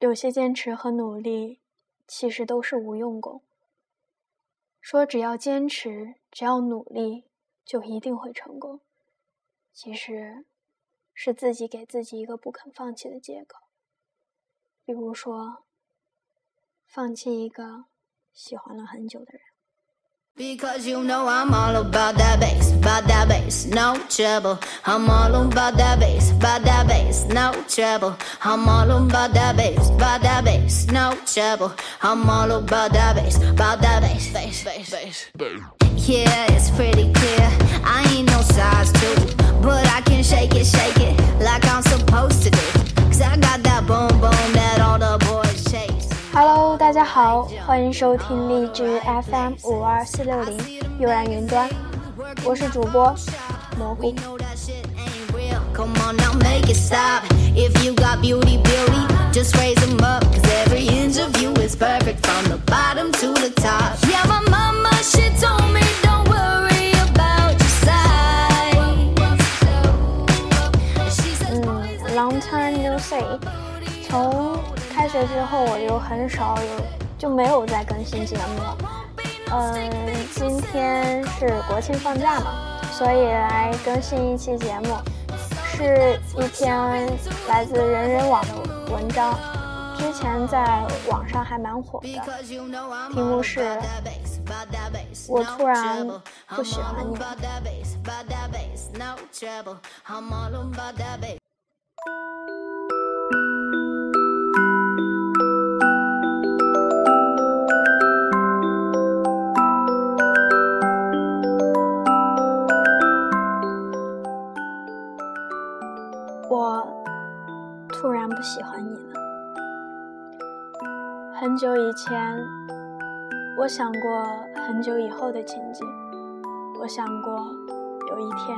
有些坚持和努力，其实都是无用功。说只要坚持，只要努力，就一定会成功，其实是自己给自己一个不肯放弃的借口。比如说，放弃一个喜欢了很久的人。Because you know I'm all about that bass, about that bass, no trouble. I'm all about that bass, about that bass, no trouble. I'm all about that bass, about that bass, no trouble. I'm all about that bass, about that bass, bass, bass, bass. Yeah, it's pretty clear. I ain't no size two, but I can shake it, shake it like I'm supposed to do. Cause I got that boom boom that all the 大家好，欢迎收听荔枝 FM 五二四六零悠然云端，我是主播蘑菇。很少有就没有再更新节目了。嗯，今天是国庆放假嘛，所以来更新一期节目，是一篇来自人人网的文章，之前在网上还蛮火的。题目是我突然不喜欢你突然不喜欢你了。很久以前，我想过很久以后的情景，我想过有一天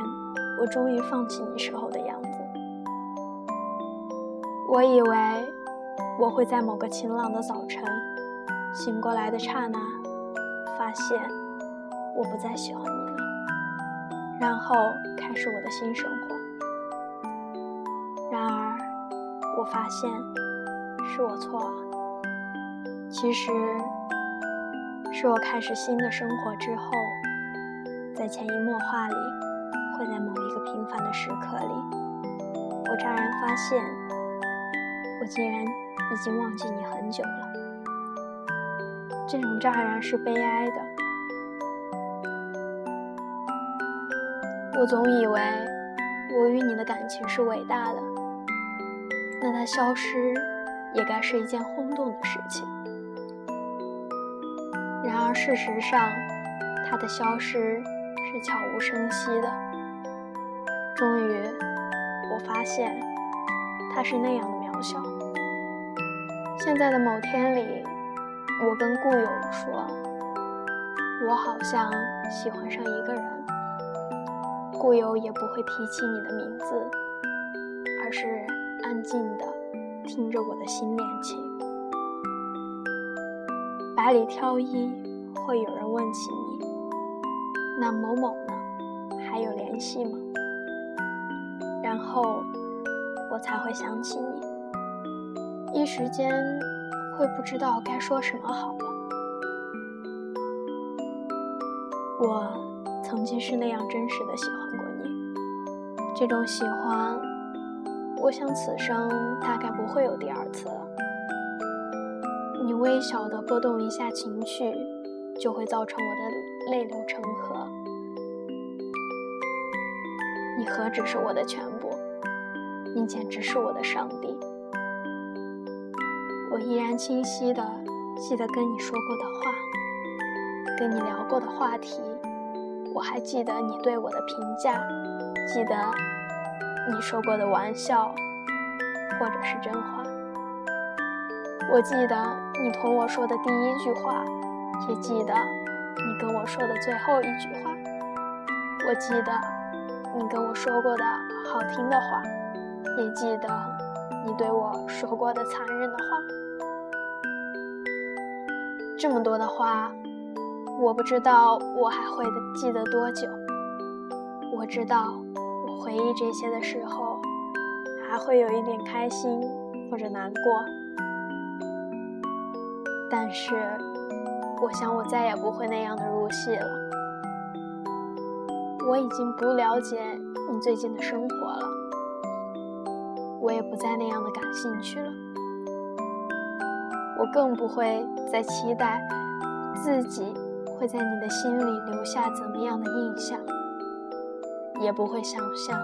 我终于放弃你时候的样子。我以为我会在某个晴朗的早晨醒过来的刹那，发现我不再喜欢你了，然后开始我的新生活。我发现是我错了。其实，是我开始新的生活之后，在潜移默化里，会在某一个平凡的时刻里，我乍然发现，我竟然已经忘记你很久了。这种乍然是悲哀的。我总以为我与你的感情是伟大的。它消失，也该是一件轰动的事情。然而事实上，它的消失是悄无声息的。终于，我发现，它是那样的渺小。现在的某天里，我跟故友说，我好像喜欢上一个人。故友也不会提起你的名字，而是安静的听着我的新恋情。百里挑一，会有人问起你，那某某呢？还有联系吗？然后我才会想起你，一时间会不知道该说什么好了。我曾经是那样真实的喜欢过你，这种喜欢。我想此生大概不会有第二次了。你微小的波动一下情绪，就会造成我的泪流成河。你何止是我的全部，你简直是我的上帝。我依然清晰的记得跟你说过的话，跟你聊过的话题，我还记得你对我的评价，记得。你说过的玩笑，或者是真话，我记得你同我说的第一句话，也记得你跟我说的最后一句话。我记得你跟我说过的好听的话，也记得你对我说过的残忍的话。这么多的话，我不知道我还会记得多久。我知道。回忆这些的时候，还会有一点开心或者难过，但是，我想我再也不会那样的入戏了。我已经不了解你最近的生活了，我也不再那样的感兴趣了。我更不会再期待自己会在你的心里留下怎么样的印象，也不会想象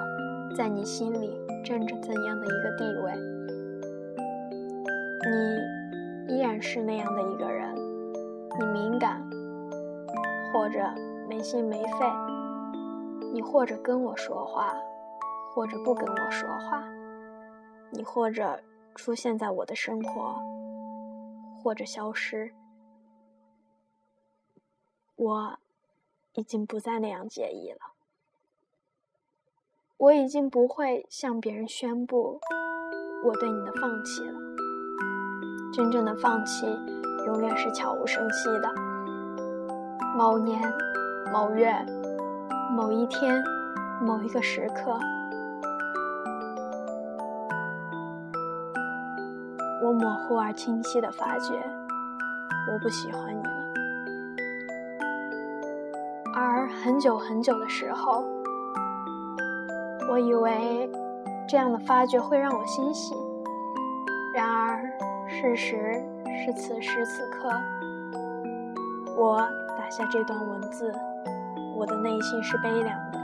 在你心里占着怎样的一个地位。你依然是那样的一个人，你敏感，或者没心没肺，你或者跟我说话，或者不跟我说话，你或者出现在我的生活。或者消失，我已经不再那样介意了。我已经不会向别人宣布我对你的放弃了。真正的放弃，永远是悄无声息的。某年、某月、某一天、某一个时刻。我模糊而清晰地发觉，我不喜欢你了。而很久很久的时候，我以为这样的发觉会让我欣喜。然而，事实是此时此刻，我打下这段文字，我的内心是悲凉的。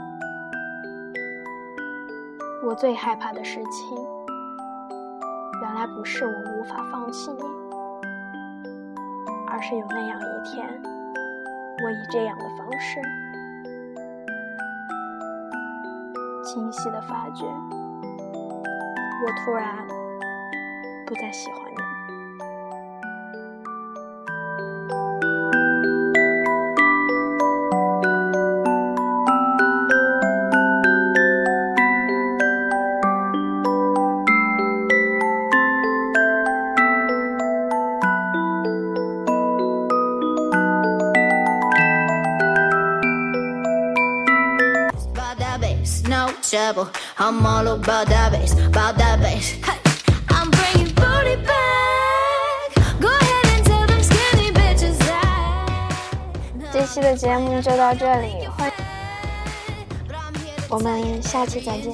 我最害怕的事情。原来不是我无法放弃你，而是有那样一天，我以这样的方式，清晰的发觉，我突然不再喜欢你。Trouble. I'm all about that bass, about that bass. Hey, I'm bringing booty back. Go ahead and tell them skinny bitches that. 这期的节目就到这里，欢，我们下期再见。